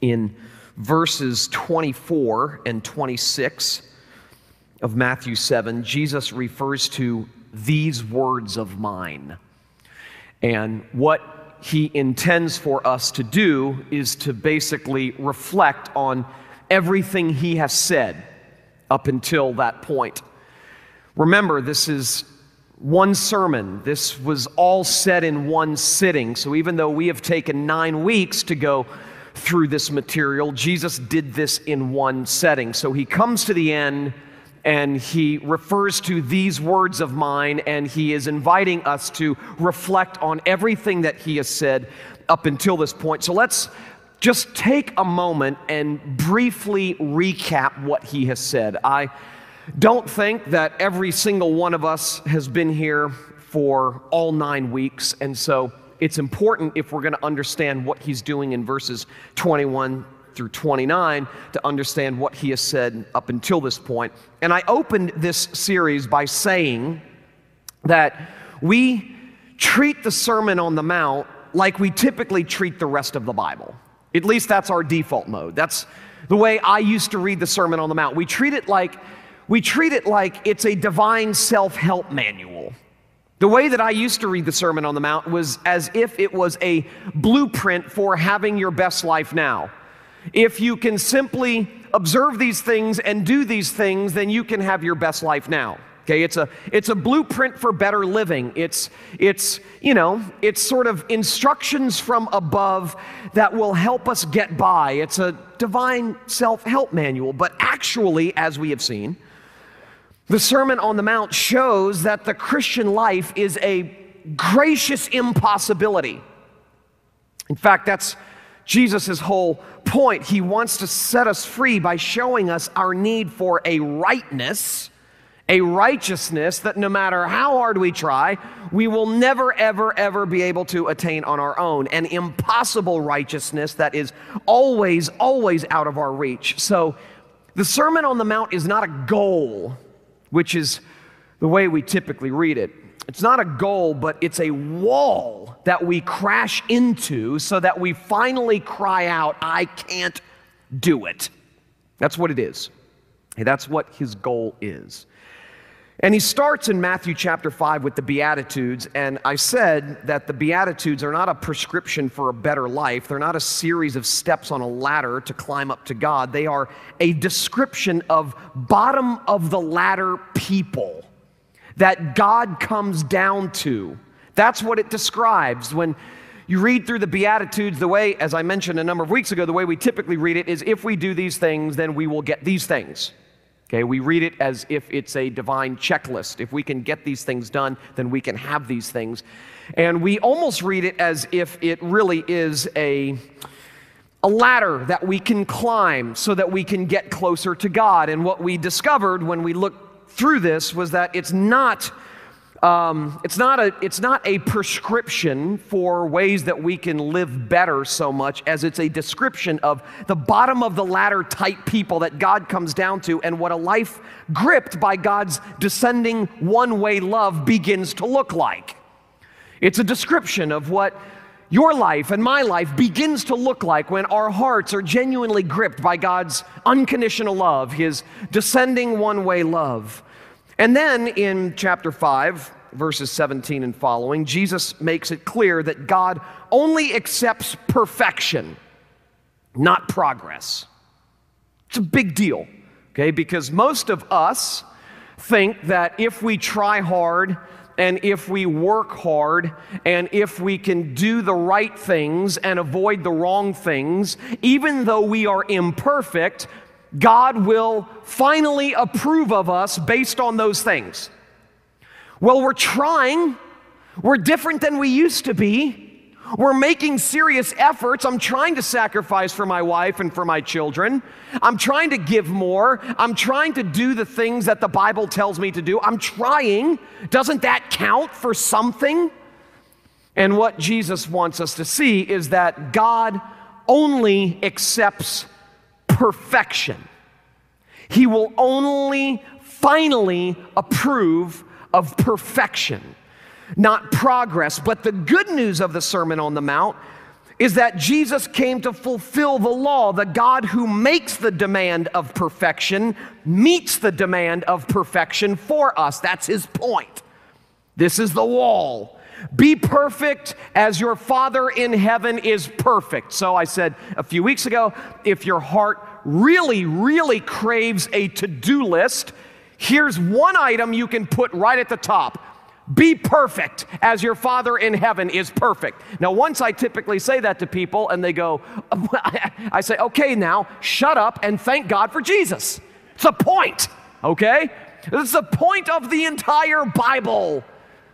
in verses 24 and 26 of Matthew 7, Jesus refers to these words of mine. And what he intends for us to do is to basically reflect on everything he has said up until that point. Remember, this is one sermon. This was all said in one sitting. So even though we have taken nine weeks to go through this material, Jesus did this in one setting. So he comes to the end and he refers to these words of mine and he is inviting us to reflect on everything that he has said up until this point. So let's just take a moment and briefly recap what he has said. I don't think that every single one of us has been here for all nine weeks, and so it's important if we're going to understand what he's doing in verses 21 through 29 to understand what he has said up until this point. And I opened this series by saying that we treat the Sermon on the Mount like we typically treat the rest of the Bible. At least that's our default mode. That's the way I used to read the Sermon on the Mount. We treat it like we treat it like it's a divine self-help manual. The way that I used to read the Sermon on the Mount was as if it was a blueprint for having your best life now. If you can simply observe these things and do these things, then you can have your best life now. Okay, it's a it's a blueprint for better living. It's it's you know, it's sort of instructions from above that will help us get by. It's a divine self-help manual, but actually as we have seen, the Sermon on the Mount shows that the Christian life is a gracious impossibility. In fact, that's Jesus' whole point. He wants to set us free by showing us our need for a rightness, a righteousness that no matter how hard we try, we will never, ever, ever be able to attain on our own. An impossible righteousness that is always, always out of our reach. So the Sermon on the Mount is not a goal, which is the way we typically read it. It's not a goal, but it's a wall that we crash into so that we finally cry out, I can't do it. That's what it is. That's what his goal is. And he starts in Matthew chapter 5 with the Beatitudes. And I said that the Beatitudes are not a prescription for a better life. They're not a series of steps on a ladder to climb up to God. They are a description of bottom of the ladder people that God comes down to. That's what it describes. When you read through the Beatitudes, the way, as I mentioned a number of weeks ago, the way we typically read it is if we do these things, then we will get these things. Okay, we read it as if it's a divine checklist. If we can get these things done, then we can have these things. And we almost read it as if it really is a, a ladder that we can climb so that we can get closer to God. And what we discovered when we looked through this was that it's not. Um, it's, not a, it's not a prescription for ways that we can live better so much as it's a description of the bottom of the ladder type people that God comes down to and what a life gripped by God's descending one way love begins to look like. It's a description of what your life and my life begins to look like when our hearts are genuinely gripped by God's unconditional love, His descending one way love. And then in chapter 5, verses 17 and following, Jesus makes it clear that God only accepts perfection, not progress. It's a big deal, okay? Because most of us think that if we try hard and if we work hard and if we can do the right things and avoid the wrong things, even though we are imperfect, God will finally approve of us based on those things. Well, we're trying. We're different than we used to be. We're making serious efforts. I'm trying to sacrifice for my wife and for my children. I'm trying to give more. I'm trying to do the things that the Bible tells me to do. I'm trying. Doesn't that count for something? And what Jesus wants us to see is that God only accepts perfection. He will only finally approve of perfection, not progress. But the good news of the Sermon on the Mount is that Jesus came to fulfill the law. The God who makes the demand of perfection meets the demand of perfection for us. That's his point. This is the wall. Be perfect as your Father in heaven is perfect. So I said a few weeks ago if your heart really, really craves a to do list, here's one item you can put right at the top be perfect as your Father in heaven is perfect. Now, once I typically say that to people and they go, I say, okay, now shut up and thank God for Jesus. It's a point, okay? It's the point of the entire Bible.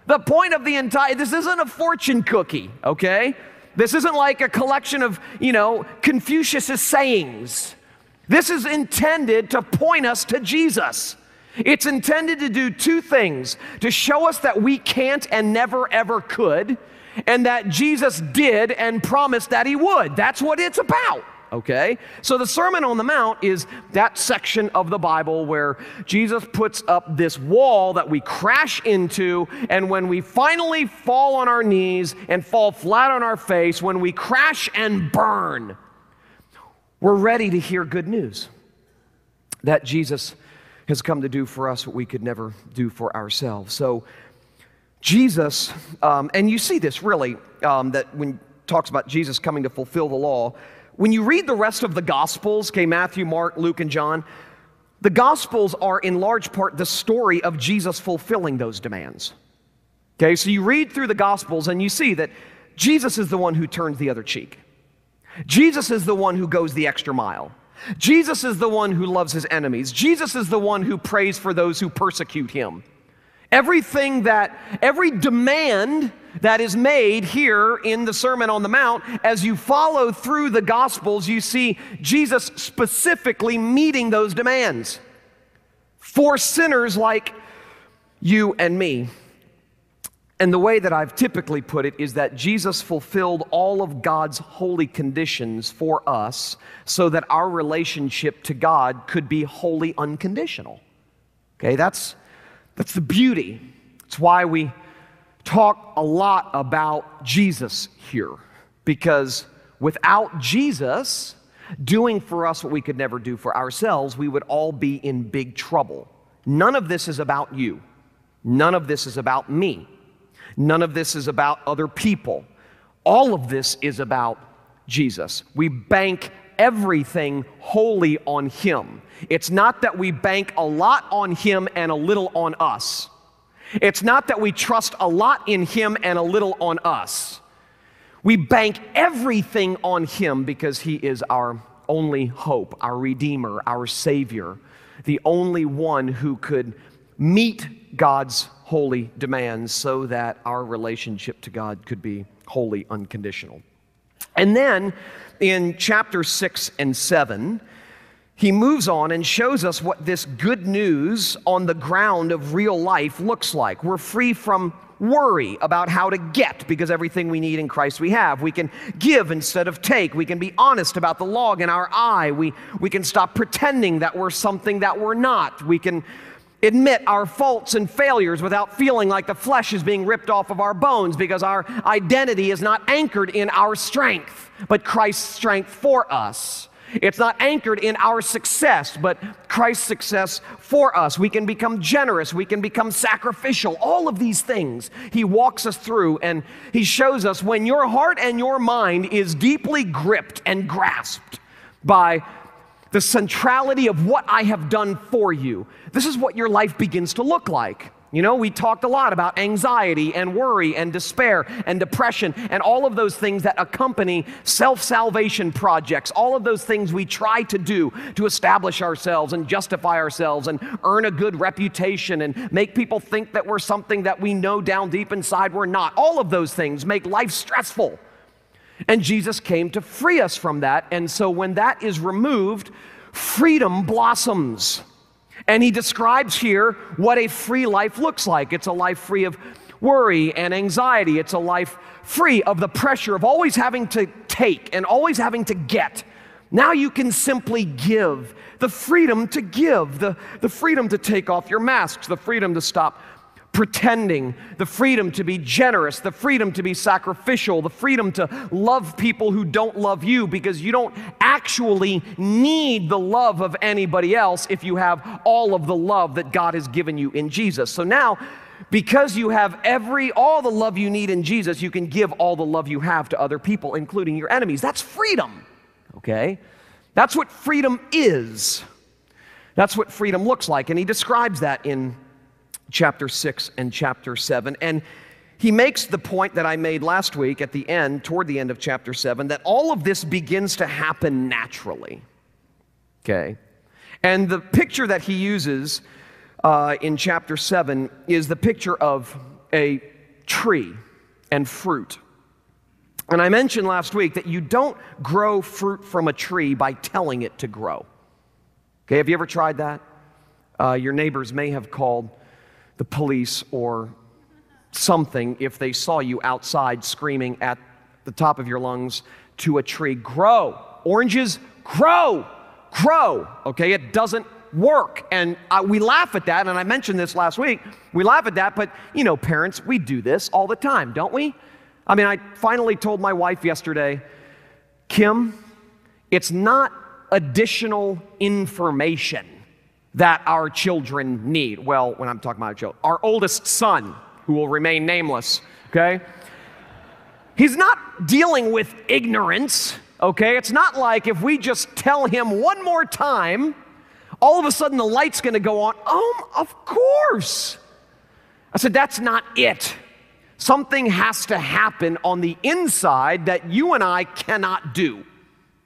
The point of the entire, this isn't a fortune cookie, okay? This isn't like a collection of, you know, Confucius's sayings. This is intended to point us to Jesus. It's intended to do two things to show us that we can't and never ever could, and that Jesus did and promised that he would. That's what it's about. Okay? So the Sermon on the Mount is that section of the Bible where Jesus puts up this wall that we crash into, and when we finally fall on our knees and fall flat on our face, when we crash and burn, we're ready to hear good news that Jesus has come to do for us what we could never do for ourselves. So, Jesus, um, and you see this really, um, that when talks about Jesus coming to fulfill the law, when you read the rest of the Gospels, okay, Matthew, Mark, Luke, and John, the Gospels are in large part the story of Jesus fulfilling those demands. Okay, so you read through the Gospels and you see that Jesus is the one who turns the other cheek. Jesus is the one who goes the extra mile. Jesus is the one who loves his enemies. Jesus is the one who prays for those who persecute him. Everything that, every demand that is made here in the Sermon on the Mount, as you follow through the Gospels, you see Jesus specifically meeting those demands for sinners like you and me. And the way that I've typically put it is that Jesus fulfilled all of God's holy conditions for us so that our relationship to God could be wholly unconditional. Okay, that's, that's the beauty. It's why we talk a lot about Jesus here, because without Jesus doing for us what we could never do for ourselves, we would all be in big trouble. None of this is about you, none of this is about me. None of this is about other people. All of this is about Jesus. We bank everything wholly on Him. It's not that we bank a lot on Him and a little on us. It's not that we trust a lot in Him and a little on us. We bank everything on Him because He is our only hope, our Redeemer, our Savior, the only one who could meet God's holy demands so that our relationship to God could be wholly unconditional. And then in chapter 6 and 7, he moves on and shows us what this good news on the ground of real life looks like. We're free from worry about how to get because everything we need in Christ we have. We can give instead of take. We can be honest about the log in our eye. We, we can stop pretending that we're something that we're not. We can admit our faults and failures without feeling like the flesh is being ripped off of our bones because our identity is not anchored in our strength, but Christ's strength for us. It's not anchored in our success, but Christ's success for us. We can become generous. We can become sacrificial. All of these things He walks us through and He shows us when your heart and your mind is deeply gripped and grasped by the centrality of what I have done for you. This is what your life begins to look like. You know, we talked a lot about anxiety and worry and despair and depression and all of those things that accompany self salvation projects, all of those things we try to do to establish ourselves and justify ourselves and earn a good reputation and make people think that we're something that we know down deep inside we're not. All of those things make life stressful. And Jesus came to free us from that. And so when that is removed, freedom blossoms. And he describes here what a free life looks like it's a life free of worry and anxiety, it's a life free of the pressure of always having to take and always having to get. Now you can simply give the freedom to give, the, the freedom to take off your masks, the freedom to stop pretending, the freedom to be generous, the freedom to be sacrificial, the freedom to love people who don't love you because you don't actually need the love of anybody else if you have all of the love that God has given you in Jesus. So now, because you have every all the love you need in Jesus, you can give all the love you have to other people, including your enemies. That's freedom. Okay? That's what freedom is. That's what freedom looks like. And he describes that in chapter 6 and chapter 7. And he makes the point that I made last week at the end, toward the end of chapter 7, that all of this begins to happen naturally. Okay? And the picture that he uses uh, in chapter 7 is the picture of a tree and fruit. And I mentioned last week that you don't grow fruit from a tree by telling it to grow. Okay, have you ever tried that? Uh, your neighbors may have called the police or something if they saw you outside screaming at the top of your lungs to a tree, grow. Oranges, grow, grow. Okay, it doesn't work. And uh, we laugh at that, and I mentioned this last week. We laugh at that, but you know, parents, we do this all the time, don't we? I mean, I finally told my wife yesterday, Kim, it's not additional information that our children need. Well, when I'm talking about our children, our oldest son, who will remain nameless, okay? He's not dealing with ignorance, okay? It's not like if we just tell him one more time, all of a sudden the light's gonna go on. Oh, of course. I said, that's not it. Something has to happen on the inside that you and I cannot do.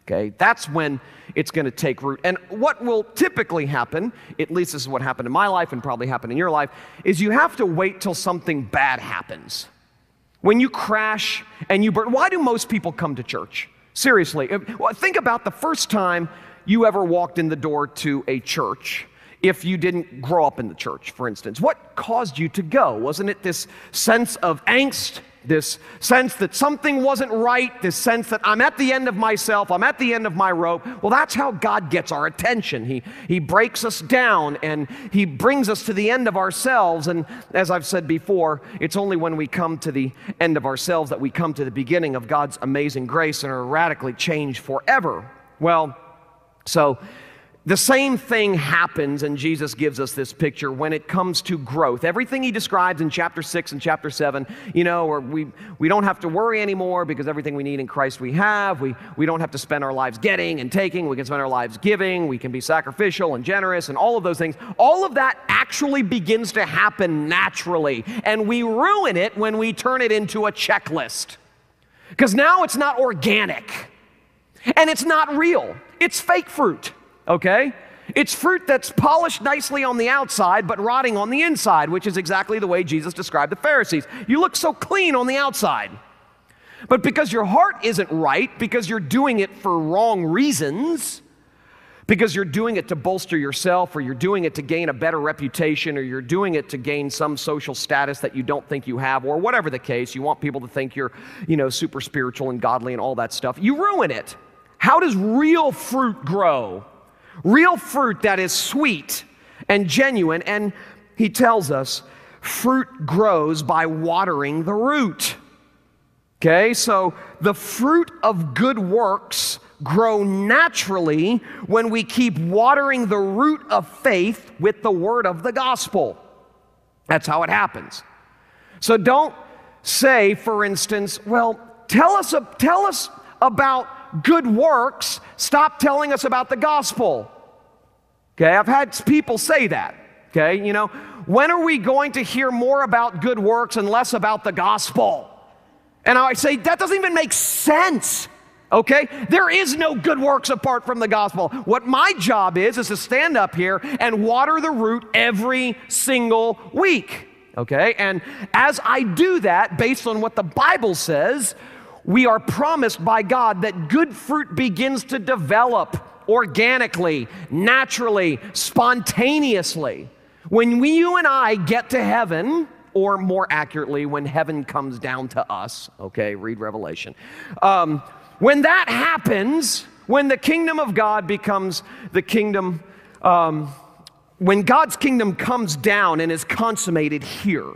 Okay, that's when it's going to take root. And what will typically happen, at least this is what happened in my life and probably happened in your life, is you have to wait till something bad happens. When you crash and you burn, why do most people come to church? Seriously, think about the first time you ever walked in the door to a church if you didn't grow up in the church, for instance. What caused you to go? Wasn't it this sense of angst this sense that something wasn't right, this sense that I'm at the end of myself, I'm at the end of my rope. Well, that's how God gets our attention. He, he breaks us down and He brings us to the end of ourselves. And as I've said before, it's only when we come to the end of ourselves that we come to the beginning of God's amazing grace and are radically changed forever. Well, so the same thing happens, and Jesus gives us this picture when it comes to growth. Everything he describes in chapter 6 and chapter 7, you know, we, we don't have to worry anymore because everything we need in Christ we have. We, we don't have to spend our lives getting and taking. We can spend our lives giving. We can be sacrificial and generous and all of those things. All of that actually begins to happen naturally, and we ruin it when we turn it into a checklist. Because now it's not organic and it's not real, it's fake fruit okay? It's fruit that's polished nicely on the outside, but rotting on the inside, which is exactly the way Jesus described the Pharisees. You look so clean on the outside. But because your heart isn't right, because you're doing it for wrong reasons, because you're doing it to bolster yourself, or you're doing it to gain a better reputation, or you're doing it to gain some social status that you don't think you have, or whatever the case, you want people to think you're, you know, super spiritual and godly and all that stuff, you ruin it. How does real fruit grow? Real fruit that is sweet and genuine. And he tells us fruit grows by watering the root. Okay, so the fruit of good works grow naturally when we keep watering the root of faith with the word of the gospel. That's how it happens. So don't say, for instance, well, tell us, tell us about good works, stop telling us about the gospel. Okay, I've had people say that. Okay, you know, when are we going to hear more about good works and less about the gospel? And I say, that doesn't even make sense. Okay? There is no good works apart from the gospel. What my job is, is to stand up here and water the root every single week. Okay? And as I do that, based on what the Bible says, we are promised by God that good fruit begins to develop organically, naturally, spontaneously. When we, you and I get to heaven, or more accurately, when heaven comes down to us, okay, read Revelation. Um, when that happens, when the kingdom of God becomes the kingdom um, when God's kingdom comes down and is consummated here,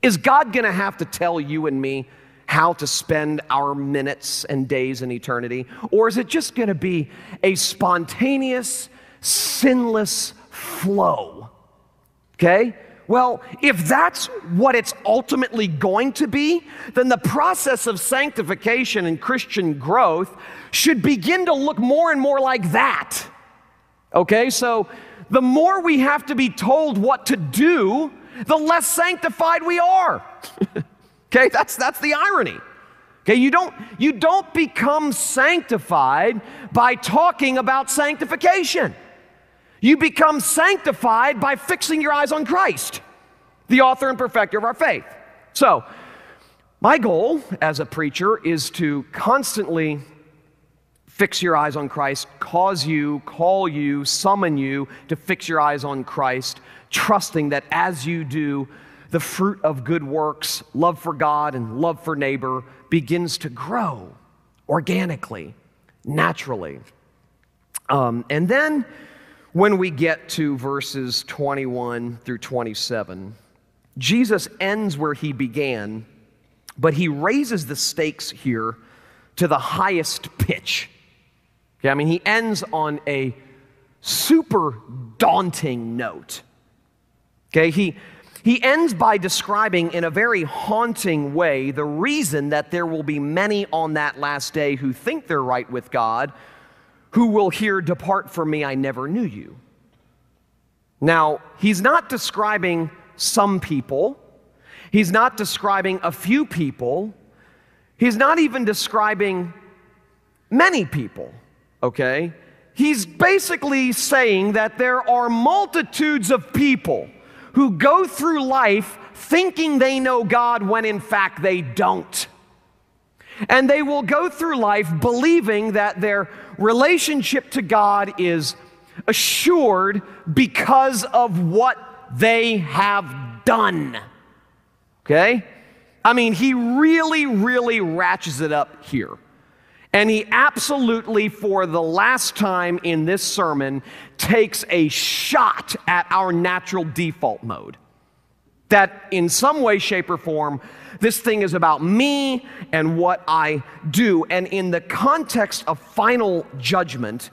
is God to have to tell you and me how to spend our minutes and days in eternity? Or is it just going to be a spontaneous, sinless flow? Okay? Well, if that's what it's ultimately going to be, then the process of sanctification and Christian growth should begin to look more and more like that. Okay, so the more we have to be told what to do, the less sanctified we are. okay, that's, that's the irony. Okay, you don't, you don't become sanctified by talking about sanctification. You become sanctified by fixing your eyes on Christ, the author and perfecter of our faith. So, my goal as a preacher is to constantly fix your eyes on Christ, cause you, call you, summon you to fix your eyes on Christ, trusting that as you do, the fruit of good works, love for God and love for neighbor, begins to grow organically, naturally. Um, and then when we get to verses 21 through 27, Jesus ends where he began, but he raises the stakes here to the highest pitch. Okay, I mean, he ends on a super daunting note. Okay, he, he ends by describing in a very haunting way the reason that there will be many on that last day who think they're right with God, who will hear, Depart from me, I never knew you. Now, he's not describing some people, he's not describing a few people, he's not even describing many people okay? He's basically saying that there are multitudes of people who go through life thinking they know God when in fact they don't. And they will go through life believing that their relationship to God is assured because of what they have done. Okay? I mean, he really, really ratchets it up here. And he absolutely, for the last time in this sermon, takes a shot at our natural default mode. That in some way, shape, or form, this thing is about me and what I do. And in the context of final judgment,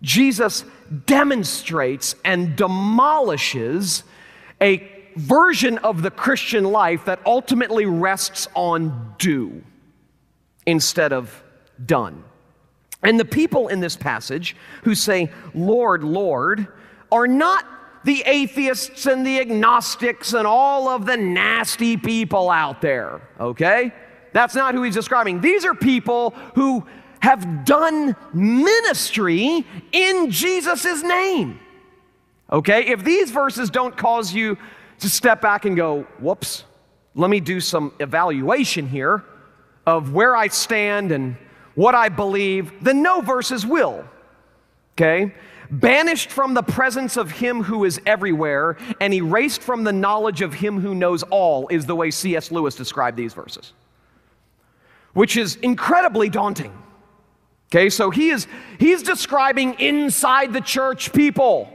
Jesus demonstrates and demolishes a version of the Christian life that ultimately rests on do instead of done. And the people in this passage who say, Lord, Lord, are not the atheists and the agnostics and all of the nasty people out there, okay? That's not who he's describing. These are people who have done ministry in Jesus' name. Okay? If these verses don't cause you to step back and go, whoops, let me do some evaluation here of where I stand and what I believe, then no verses will. Okay? Banished from the presence of him who is everywhere and erased from the knowledge of him who knows all is the way C.S. Lewis described these verses, which is incredibly daunting. Okay, so he is he's describing inside the church people.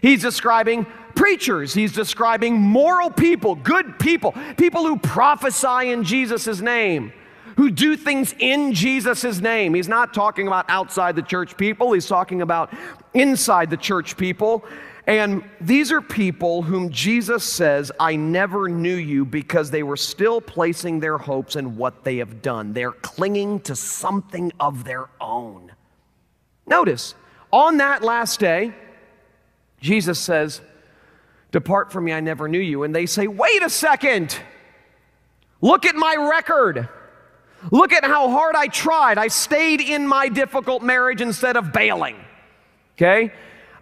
He's describing preachers. He's describing moral people, good people, people who prophesy in Jesus' name who do things in Jesus' name. He's not talking about outside the church people, he's talking about inside the church people. And these are people whom Jesus says, I never knew you because they were still placing their hopes in what they have done. They're clinging to something of their own. Notice, on that last day, Jesus says, Depart from me, I never knew you. And they say, Wait a second, look at my record. Look at how hard I tried. I stayed in my difficult marriage instead of bailing. Okay?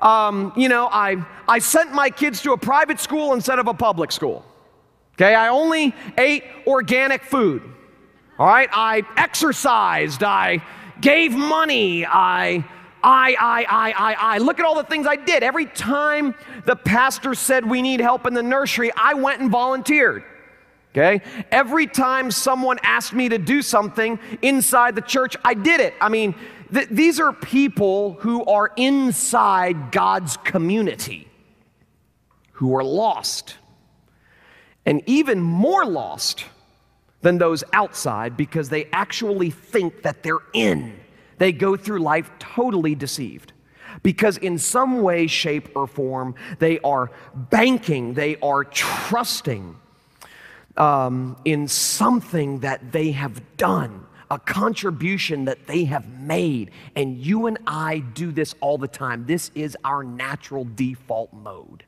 Um, you know, I, I sent my kids to a private school instead of a public school. Okay? I only ate organic food. All right? I exercised. I gave money. I. I, I, I, I, I. Look at all the things I did. Every time the pastor said we need help in the nursery, I went and volunteered. Okay? Every time someone asked me to do something inside the church, I did it. I mean, th- these are people who are inside God's community, who are lost, and even more lost than those outside because they actually think that they're in. They go through life totally deceived because, in some way, shape, or form, they are banking, they are trusting um, in something that they have done, a contribution that they have made. And you and I do this all the time. This is our natural default mode.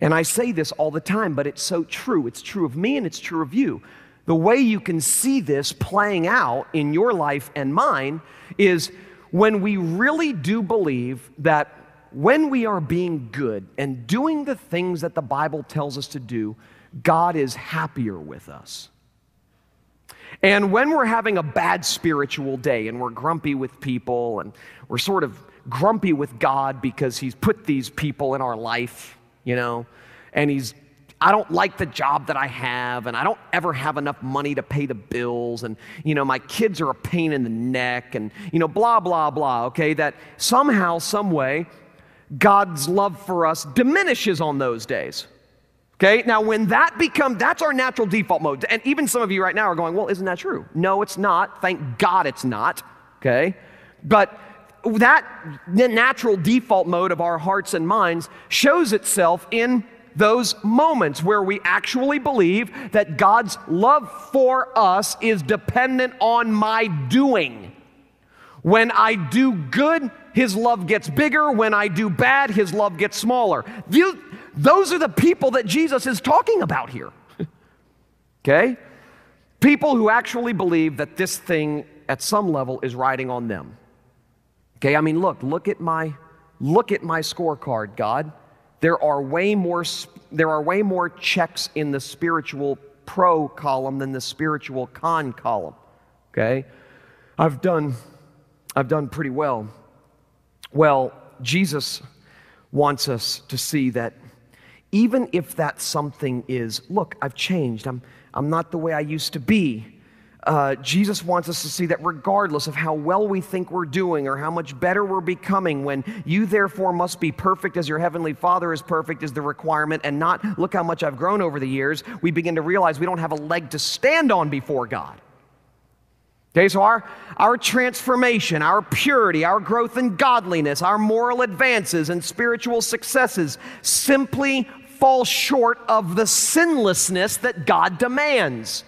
And I say this all the time, but it's so true. It's true of me and it's true of you. The way you can see this playing out in your life and mine is when we really do believe that when we are being good and doing the things that the Bible tells us to do, God is happier with us. And when we're having a bad spiritual day and we're grumpy with people and we're sort of grumpy with God because He's put these people in our life, you know, and He's, I don't like the job that I have and I don't ever have enough money to pay the bills and, you know, my kids are a pain in the neck and, you know, blah, blah, blah, okay, that somehow, some way, God's love for us diminishes on those days. Okay, now when that becomes, that's our natural default mode. And even some of you right now are going, well, isn't that true? No, it's not. Thank God it's not. Okay, but that natural default mode of our hearts and minds shows itself in those moments where we actually believe that God's love for us is dependent on my doing. When I do good, his love gets bigger. When I do bad, his love gets smaller. Those are the people that Jesus is talking about here. okay? People who actually believe that this thing at some level is riding on them. Okay, I mean, look, look at my look at my scorecard, God. There are way more there are way more checks in the spiritual pro column than the spiritual con column. Okay? I've done I've done pretty well. Well, Jesus wants us to see that even if that something is, look, I've changed, I'm, I'm not the way I used to be. Uh, Jesus wants us to see that regardless of how well we think we're doing or how much better we're becoming, when you therefore must be perfect as your heavenly Father is perfect, is the requirement, and not look how much I've grown over the years, we begin to realize we don't have a leg to stand on before God. Okay, so our, our transformation, our purity, our growth in godliness, our moral advances and spiritual successes simply fall short of the sinlessness that God demands.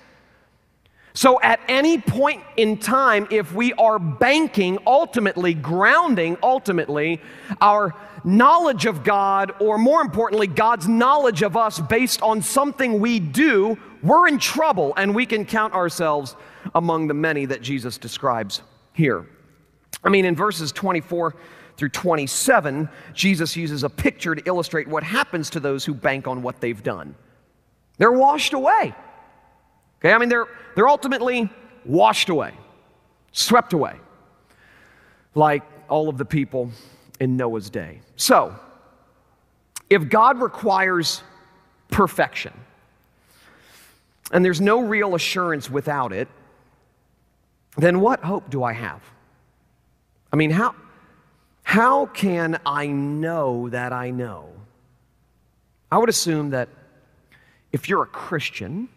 So, at any point in time, if we are banking, ultimately, grounding, ultimately, our knowledge of God, or more importantly, God's knowledge of us based on something we do, we're in trouble and we can count ourselves among the many that Jesus describes here. I mean, in verses 24 through 27, Jesus uses a picture to illustrate what happens to those who bank on what they've done. They're washed away. Okay, I mean, they're, they're ultimately washed away, swept away, like all of the people in Noah's day. So, if God requires perfection, and there's no real assurance without it, then what hope do I have? I mean, how, how can I know that I know? I would assume that if you're a Christian,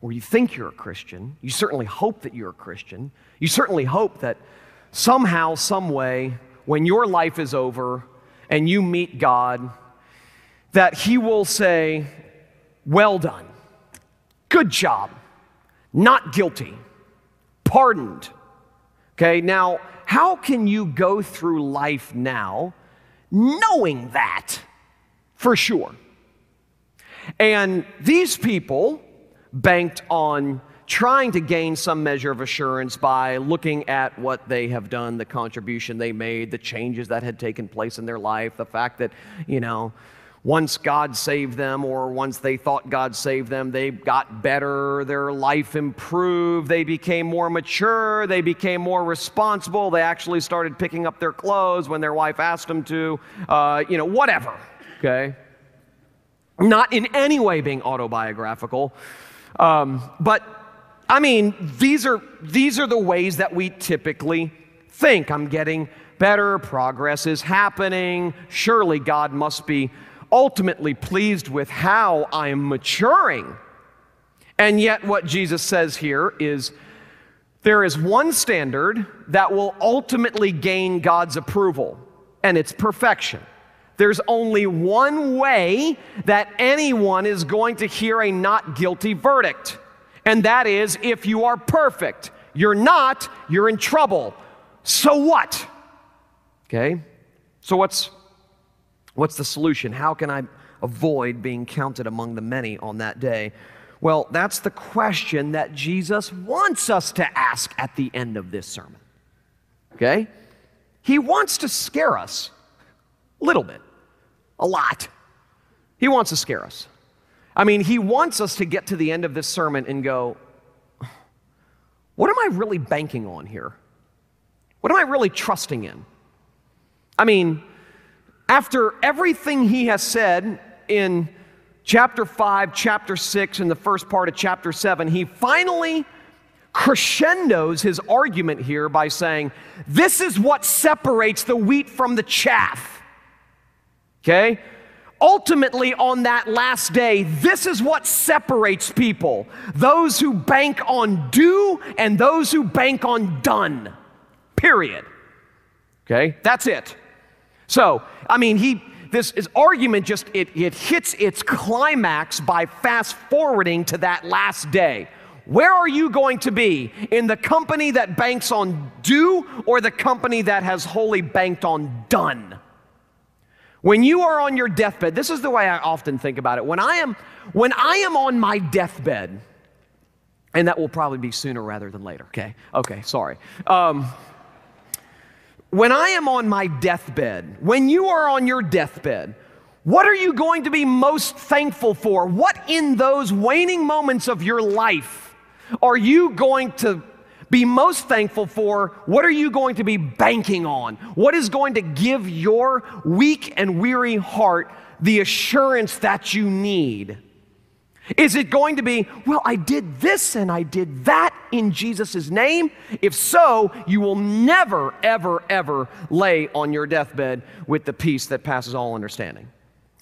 or you think you're a Christian, you certainly hope that you're a Christian, you certainly hope that somehow, some way, when your life is over and you meet God, that He will say, Well done, good job, not guilty, pardoned. Okay, now, how can you go through life now knowing that for sure? And these people banked on trying to gain some measure of assurance by looking at what they have done, the contribution they made, the changes that had taken place in their life, the fact that, you know, once God saved them, or once they thought God saved them, they got better, their life improved, they became more mature, they became more responsible, they actually started picking up their clothes when their wife asked them to, uh, you know, whatever, okay? Not in any way being autobiographical, um, but I mean, these are, these are the ways that we typically think. I'm getting better, progress is happening. Surely God must be ultimately pleased with how I am maturing. And yet, what Jesus says here is there is one standard that will ultimately gain God's approval, and it's perfection. There's only one way that anyone is going to hear a not guilty verdict, and that is if you are perfect. You're not, you're in trouble. So what? Okay? So what's what's the solution? How can I avoid being counted among the many on that day? Well, that's the question that Jesus wants us to ask at the end of this sermon. Okay? He wants to scare us a little bit, a lot. He wants to scare us. I mean, he wants us to get to the end of this sermon and go, what am I really banking on here? What am I really trusting in? I mean, after everything he has said in chapter 5, chapter 6, and the first part of chapter 7, he finally crescendos his argument here by saying, This is what separates the wheat from the chaff. Okay? Ultimately, on that last day, this is what separates people those who bank on do and those who bank on done. Period. Okay? That's it. So, I mean, he this his argument just it, it hits its climax by fast forwarding to that last day. Where are you going to be? In the company that banks on do or the company that has wholly banked on done? When you are on your deathbed, this is the way I often think about it. When I am when I am on my deathbed, and that will probably be sooner rather than later. Okay, okay, sorry. Um, when I am on my deathbed, when you are on your deathbed, what are you going to be most thankful for? What in those waning moments of your life are you going to be most thankful for? What are you going to be banking on? What is going to give your weak and weary heart the assurance that you need? Is it going to be, well, I did this and I did that in Jesus' name? If so, you will never, ever, ever lay on your deathbed with the peace that passes all understanding.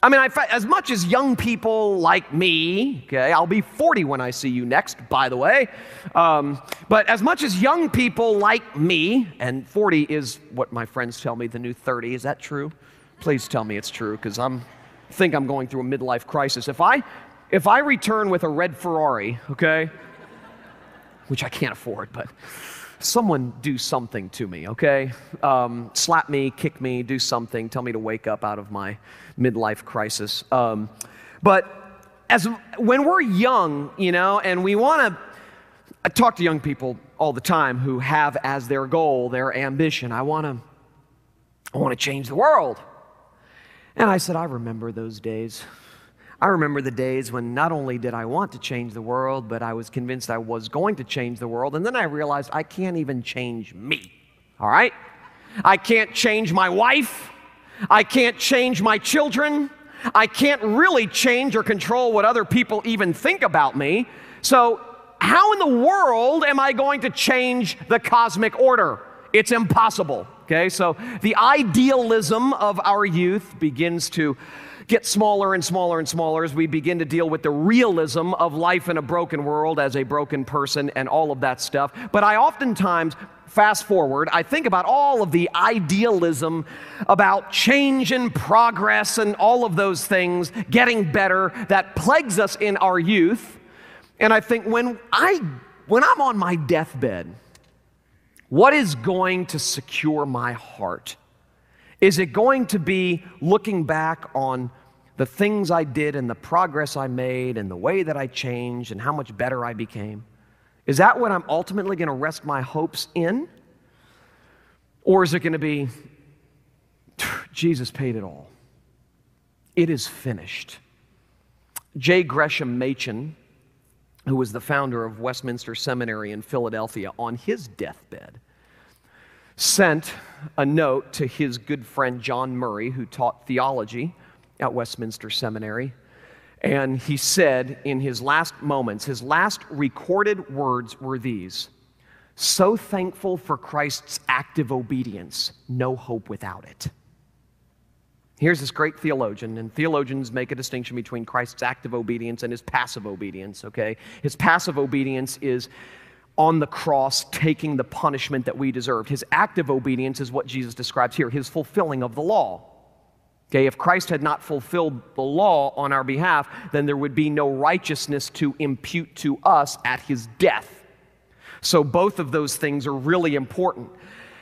I mean, I, as much as young people like me, okay, I'll be 40 when I see you next, by the way, um, but as much as young people like me, and 40 is what my friends tell me the new 30, is that true? Please tell me it's true, because I'm think I'm going through a midlife crisis. If I if I return with a red Ferrari, okay, which I can't afford, but someone do something to me, okay? Um, slap me, kick me, do something, tell me to wake up out of my midlife crisis. Um, but as when we're young, you know, and we want to, I talk to young people all the time who have as their goal, their ambition, I want to, I want to change the world. And I said, I remember those days. I remember the days when not only did I want to change the world, but I was convinced I was going to change the world. And then I realized I can't even change me. All right? I can't change my wife. I can't change my children. I can't really change or control what other people even think about me. So, how in the world am I going to change the cosmic order? It's impossible. Okay, so the idealism of our youth begins to get smaller and smaller and smaller as we begin to deal with the realism of life in a broken world as a broken person and all of that stuff. But I oftentimes fast forward, I think about all of the idealism about change and progress and all of those things getting better that plagues us in our youth. And I think when I when I'm on my deathbed, what is going to secure my heart? Is it going to be looking back on the things I did and the progress I made and the way that I changed and how much better I became? Is that what I'm ultimately going to rest my hopes in? Or is it going to be, Jesus paid it all? It is finished. J. Gresham Machen, who was the founder of Westminster Seminary in Philadelphia, on his deathbed, sent a note to his good friend John Murray, who taught theology at Westminster Seminary. And he said in his last moments, his last recorded words were these So thankful for Christ's active obedience, no hope without it. Here's this great theologian, and theologians make a distinction between Christ's active obedience and his passive obedience, okay? His passive obedience is on the cross taking the punishment that we deserved. His active obedience is what Jesus describes here, his fulfilling of the law. Okay, if Christ had not fulfilled the law on our behalf, then there would be no righteousness to impute to us at his death. So both of those things are really important.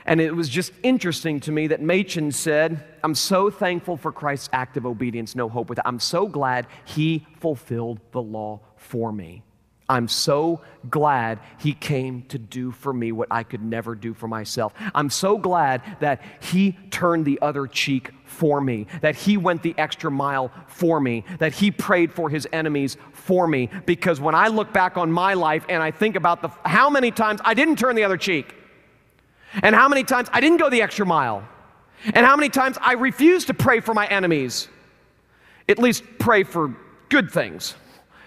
And it was just interesting to me that Machen said, I'm so thankful for Christ's active obedience, no hope with it. I'm so glad he fulfilled the law for me. I'm so glad he came to do for me what I could never do for myself. I'm so glad that he turned the other cheek for me, that he went the extra mile for me, that he prayed for his enemies for me. Because when I look back on my life and I think about the, how many times I didn't turn the other cheek, and how many times I didn't go the extra mile? And how many times I refused to pray for my enemies? At least pray for good things.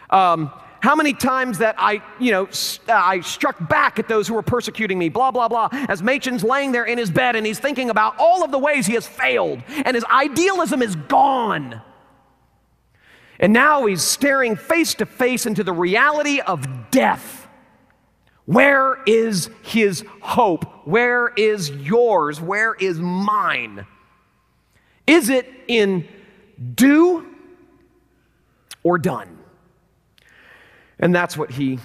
Um, how many times that I, you know, uh, I struck back at those who were persecuting me, blah, blah, blah. As Machen's laying there in his bed and he's thinking about all of the ways he has failed and his idealism is gone. And now he's staring face to face into the reality of death. Where is his hope? Where is yours? Where is mine? Is it in do or done? And that's what he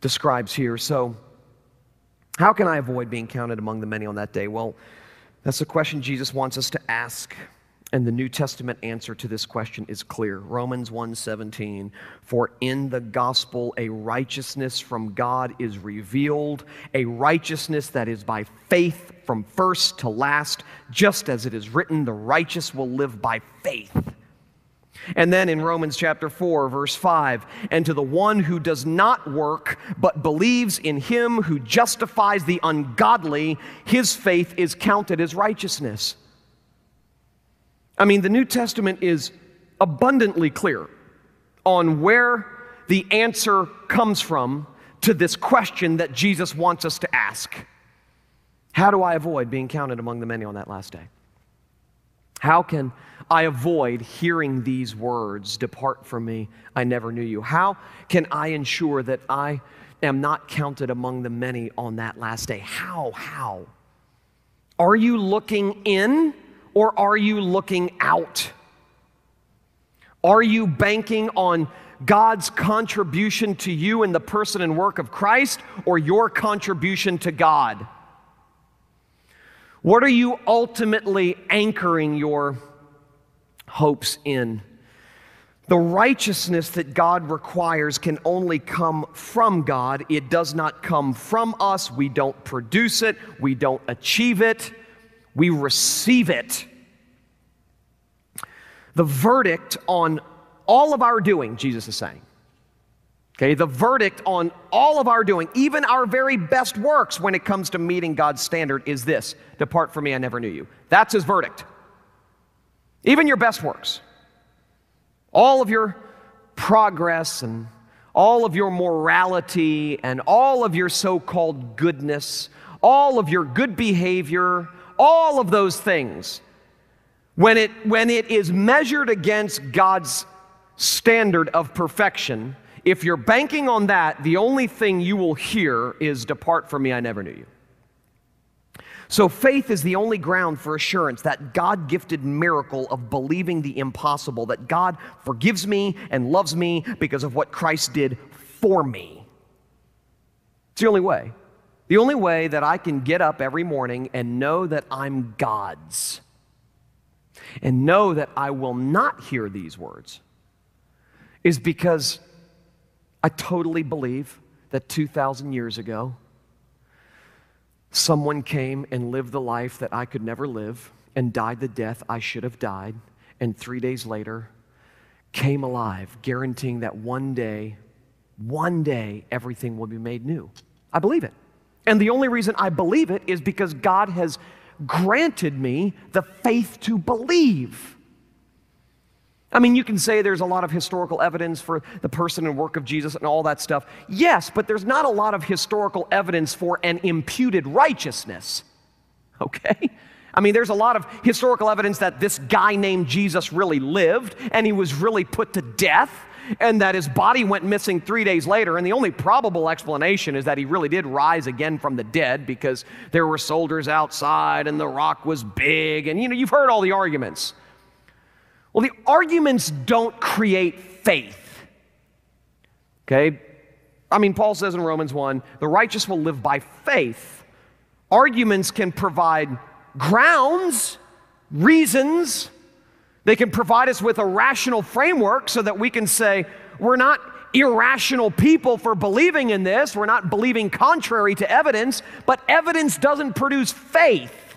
describes here. So, how can I avoid being counted among the many on that day? Well, that's the question Jesus wants us to ask. And the New Testament answer to this question is clear. Romans 1:17, for in the gospel a righteousness from God is revealed, a righteousness that is by faith from first to last, just as it is written, the righteous will live by faith. And then in Romans chapter 4, verse 5, and to the one who does not work, but believes in him who justifies the ungodly, his faith is counted as righteousness. I mean, the New Testament is abundantly clear on where the answer comes from to this question that Jesus wants us to ask How do I avoid being counted among the many on that last day? How can I avoid hearing these words, Depart from me, I never knew you? How can I ensure that I am not counted among the many on that last day? How? How? Are you looking in? or are you looking out? Are you banking on God's contribution to you in the person and work of Christ or your contribution to God? What are you ultimately anchoring your hopes in? The righteousness that God requires can only come from God. It does not come from us. We don't produce it, we don't achieve it we receive it. The verdict on all of our doing, Jesus is saying. Okay, the verdict on all of our doing, even our very best works when it comes to meeting God's standard, is this Depart from me, I never knew you. That's his verdict. Even your best works, all of your progress and all of your morality and all of your so called goodness, all of your good behavior, all of those things, when it, when it is measured against God's standard of perfection, if you're banking on that, the only thing you will hear is, Depart from me, I never knew you. So, faith is the only ground for assurance, that God gifted miracle of believing the impossible, that God forgives me and loves me because of what Christ did for me. It's the only way. The only way that I can get up every morning and know that I'm God's and know that I will not hear these words is because I totally believe that 2,000 years ago, someone came and lived the life that I could never live and died the death I should have died, and three days later came alive, guaranteeing that one day, one day, everything will be made new. I believe it. And the only reason I believe it is because God has granted me the faith to believe. I mean, you can say there's a lot of historical evidence for the person and work of Jesus and all that stuff. Yes, but there's not a lot of historical evidence for an imputed righteousness. Okay? I mean, there's a lot of historical evidence that this guy named Jesus really lived and he was really put to death and that his body went missing three days later. And the only probable explanation is that he really did rise again from the dead because there were soldiers outside and the rock was big. And you know, you've heard all the arguments. Well, the arguments don't create faith. Okay? I mean, Paul says in Romans 1 the righteous will live by faith. Arguments can provide grounds, reasons, they can provide us with a rational framework so that we can say, we're not irrational people for believing in this. We're not believing contrary to evidence, but evidence doesn't produce faith.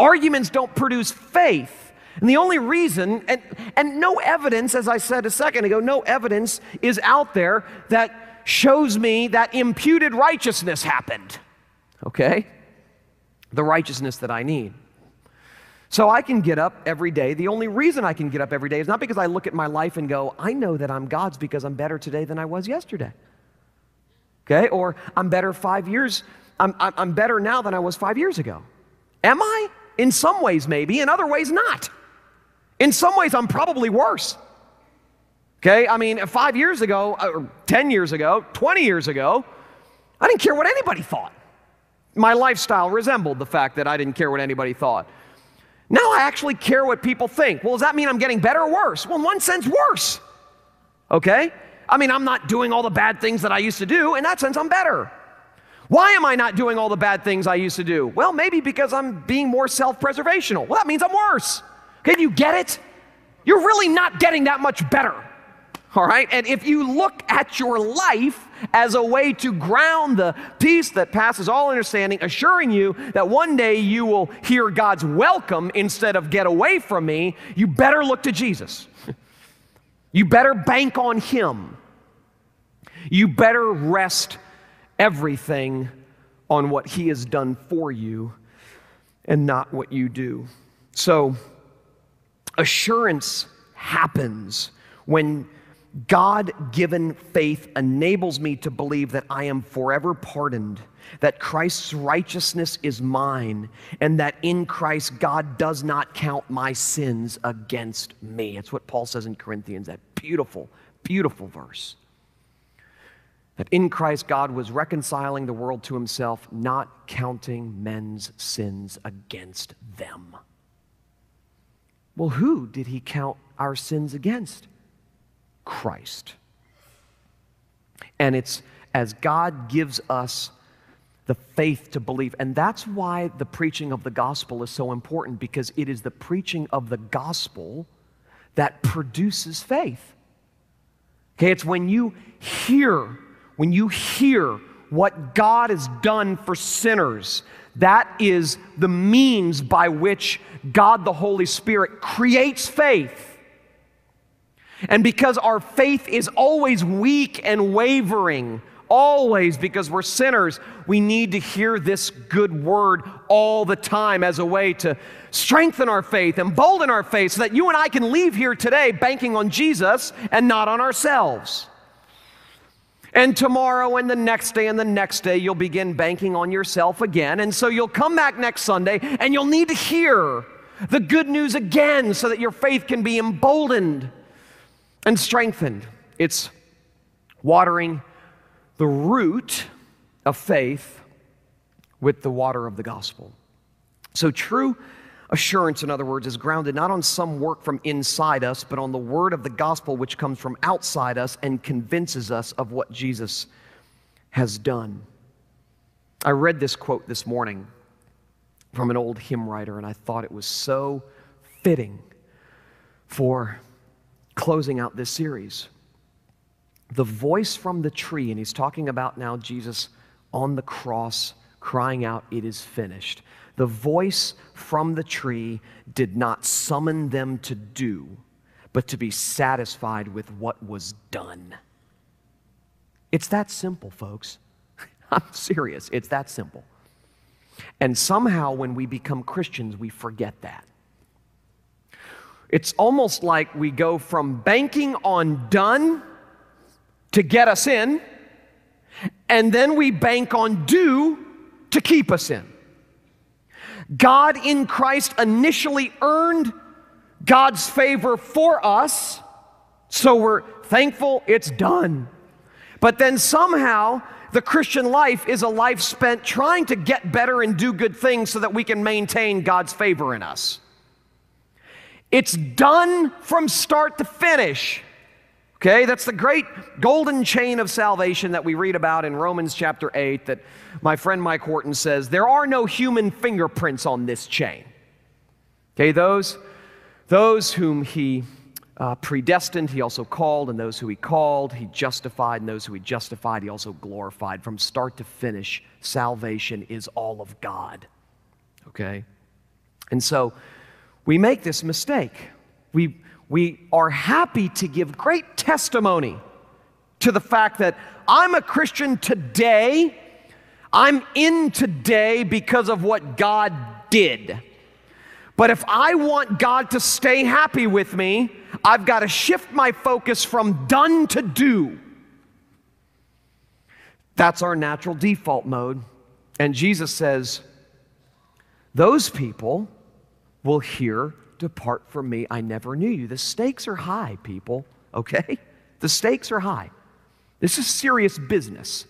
Arguments don't produce faith. And the only reason, and, and no evidence, as I said a second ago, no evidence is out there that shows me that imputed righteousness happened. Okay? The righteousness that I need. So I can get up every day. The only reason I can get up every day is not because I look at my life and go, I know that I'm God's because I'm better today than I was yesterday. Okay? Or I'm better five years, I'm, I'm better now than I was five years ago. Am I? In some ways, maybe. In other ways, not. In some ways, I'm probably worse. Okay? I mean, five years ago, uh, or 10 years ago, 20 years ago, I didn't care what anybody thought. My lifestyle resembled the fact that I didn't care what anybody thought. Now I actually care what people think. Well, does that mean I'm getting better or worse? Well, in one sense, worse. Okay? I mean, I'm not doing all the bad things that I used to do. In that sense, I'm better. Why am I not doing all the bad things I used to do? Well, maybe because I'm being more self preservational. Well, that means I'm worse. Can you get it? You're really not getting that much better. All right? And if you look at your life as a way to ground the peace that passes all understanding, assuring you that one day you will hear God's welcome instead of get away from me, you better look to Jesus. You better bank on Him. You better rest everything on what He has done for you and not what you do. So, assurance happens when God given faith enables me to believe that I am forever pardoned, that Christ's righteousness is mine, and that in Christ God does not count my sins against me. It's what Paul says in Corinthians, that beautiful, beautiful verse. That in Christ God was reconciling the world to himself, not counting men's sins against them. Well, who did he count our sins against? Christ. And it's as God gives us the faith to believe. And that's why the preaching of the gospel is so important because it is the preaching of the gospel that produces faith. Okay, it's when you hear, when you hear what God has done for sinners, that is the means by which God the Holy Spirit creates faith and because our faith is always weak and wavering, always because we're sinners, we need to hear this good word all the time as a way to strengthen our faith, embolden our faith, so that you and I can leave here today banking on Jesus and not on ourselves. And tomorrow and the next day and the next day, you'll begin banking on yourself again. And so you'll come back next Sunday and you'll need to hear the good news again so that your faith can be emboldened and strengthened. It's watering the root of faith with the water of the gospel. So, true assurance, in other words, is grounded not on some work from inside us, but on the word of the gospel which comes from outside us and convinces us of what Jesus has done. I read this quote this morning from an old hymn writer, and I thought it was so fitting for closing out this series. The voice from the tree, and he's talking about now Jesus on the cross crying out, It is finished. The voice from the tree did not summon them to do, but to be satisfied with what was done. It's that simple, folks. I'm serious. It's that simple. And somehow, when we become Christians, we forget that. It's almost like we go from banking on done to get us in, and then we bank on do to keep us in. God in Christ initially earned God's favor for us, so we're thankful it's done. But then somehow, the Christian life is a life spent trying to get better and do good things so that we can maintain God's favor in us. It's done from start to finish. Okay, that's the great golden chain of salvation that we read about in Romans chapter 8 that my friend Mike Horton says there are no human fingerprints on this chain. Okay, those, those whom he uh, predestined, he also called, and those who he called, he justified, and those who he justified, he also glorified. From start to finish, salvation is all of God. Okay? And so we make this mistake. We, we are happy to give great testimony to the fact that I'm a Christian today. I'm in today because of what God did. But if I want God to stay happy with me, I've got to shift my focus from done to do. That's our natural default mode. And Jesus says, those people will hear Depart from me, I never knew you. The stakes are high, people, okay? The stakes are high. This is serious business.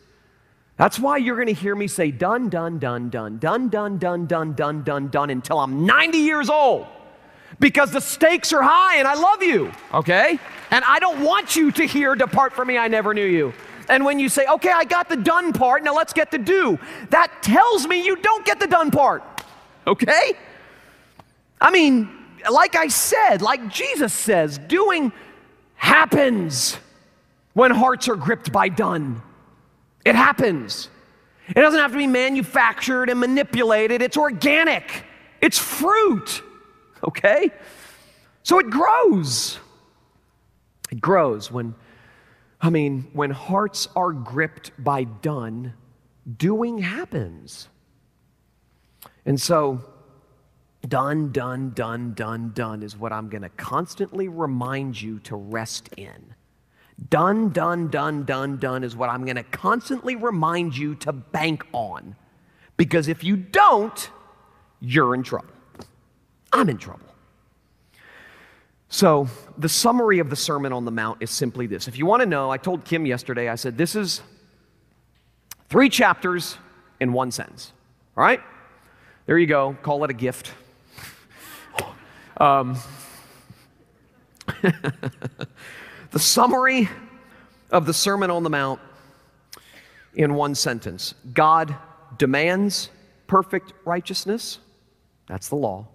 That's why you're going to hear me say done, done, done, done, done, done, done, done, done, done, done until I'm 90 years old. Because the stakes are high and I love you, okay? And I don't want you to hear, Depart from me, I never knew you. And when you say, okay, I got the done part, now let's get the do, that tells me you don't get the done part, okay? I mean, like I said, like Jesus says, doing happens when hearts are gripped by done. It happens. It doesn't have to be manufactured and manipulated, it's organic, it's fruit, okay? So it grows. It grows when, I mean, when hearts are gripped by done, doing happens. And so, Done, done, done, done, done is what I'm going to constantly remind you to rest in. Done, done, done, done, done is what I'm going to constantly remind you to bank on. Because if you don't, you're in trouble. I'm in trouble. So, the summary of the Sermon on the Mount is simply this. If you want to know, I told Kim yesterday, I said, this is three chapters in one sentence. All right? There you go. Call it a gift. Um, the summary of the Sermon on the Mount in one sentence God demands perfect righteousness. That's the law.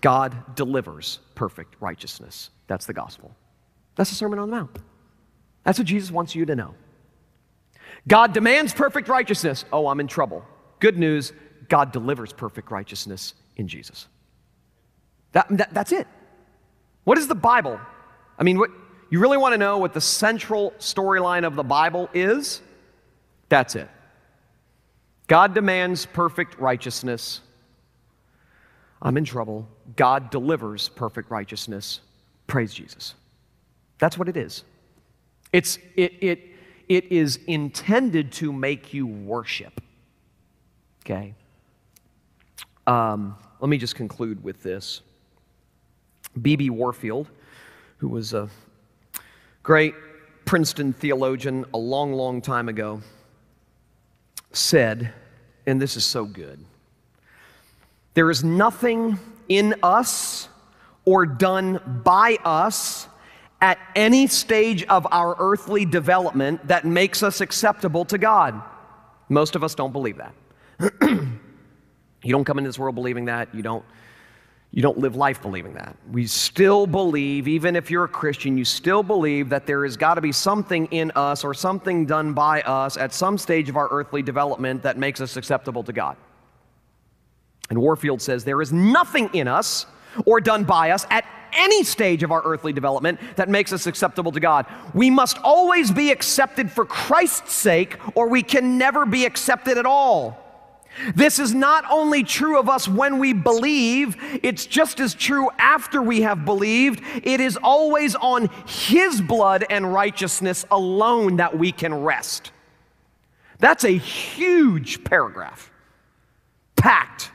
God delivers perfect righteousness. That's the gospel. That's the Sermon on the Mount. That's what Jesus wants you to know. God demands perfect righteousness. Oh, I'm in trouble. Good news God delivers perfect righteousness in Jesus. That, that, that's it. What is the Bible? I mean, what, you really want to know what the central storyline of the Bible is? That's it. God demands perfect righteousness. I'm in trouble. God delivers perfect righteousness. Praise Jesus. That's what it is. It's, it, it, it is intended to make you worship. Okay? Um, let me just conclude with this. B.B. Warfield, who was a great Princeton theologian a long, long time ago, said, and this is so good there is nothing in us or done by us at any stage of our earthly development that makes us acceptable to God. Most of us don't believe that. you don't come into this world believing that. You don't you don't live life believing that. We still believe, even if you're a Christian, you still believe that there has got to be something in us or something done by us at some stage of our earthly development that makes us acceptable to God. And Warfield says there is nothing in us or done by us at any stage of our earthly development that makes us acceptable to God. We must always be accepted for Christ's sake, or we can never be accepted at all. This is not only true of us when we believe, it's just as true after we have believed. It is always on His blood and righteousness alone that we can rest. That's a huge paragraph, packed.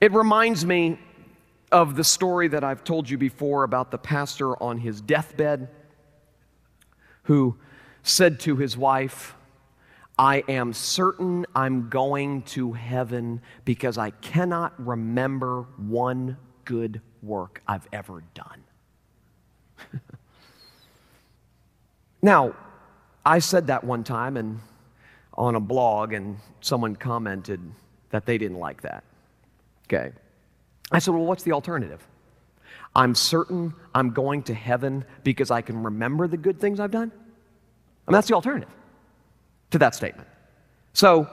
It reminds me of the story that I've told you before about the pastor on his deathbed who said to his wife, I am certain I'm going to heaven because I cannot remember one good work I've ever done. now, I said that one time and on a blog, and someone commented that they didn't like that. Okay. I said, Well, what's the alternative? I'm certain I'm going to heaven because I can remember the good things I've done. I mean, that's the alternative to that statement. So,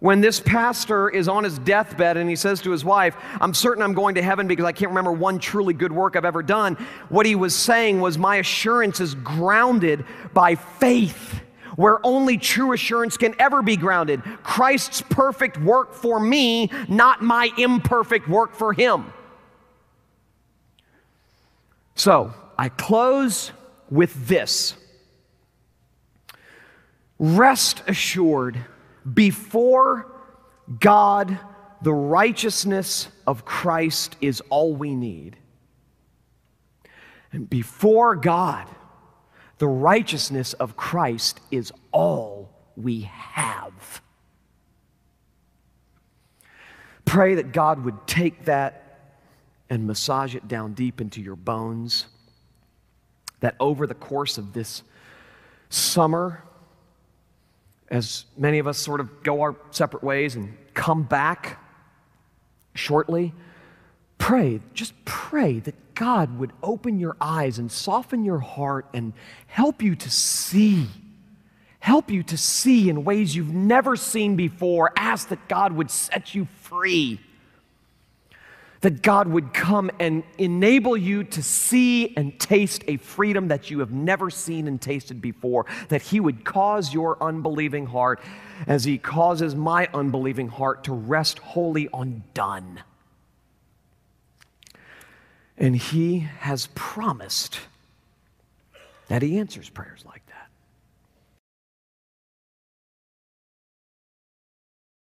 when this pastor is on his deathbed and he says to his wife, I'm certain I'm going to heaven because I can't remember one truly good work I've ever done, what he was saying was, My assurance is grounded by faith, where only true assurance can ever be grounded. Christ's perfect work for me, not my imperfect work for him. So, I close with this. Rest assured, before God, the righteousness of Christ is all we need. And before God, the righteousness of Christ is all we have. Pray that God would take that and massage it down deep into your bones. That over the course of this summer, as many of us sort of go our separate ways and come back shortly, pray, just pray that God would open your eyes and soften your heart and help you to see. Help you to see in ways you've never seen before. Ask that God would set you free that God would come and enable you to see and taste a freedom that you have never seen and tasted before, that He would cause your unbelieving heart, as He causes my unbelieving heart, to rest wholly on done. And He has promised that He answers prayers like.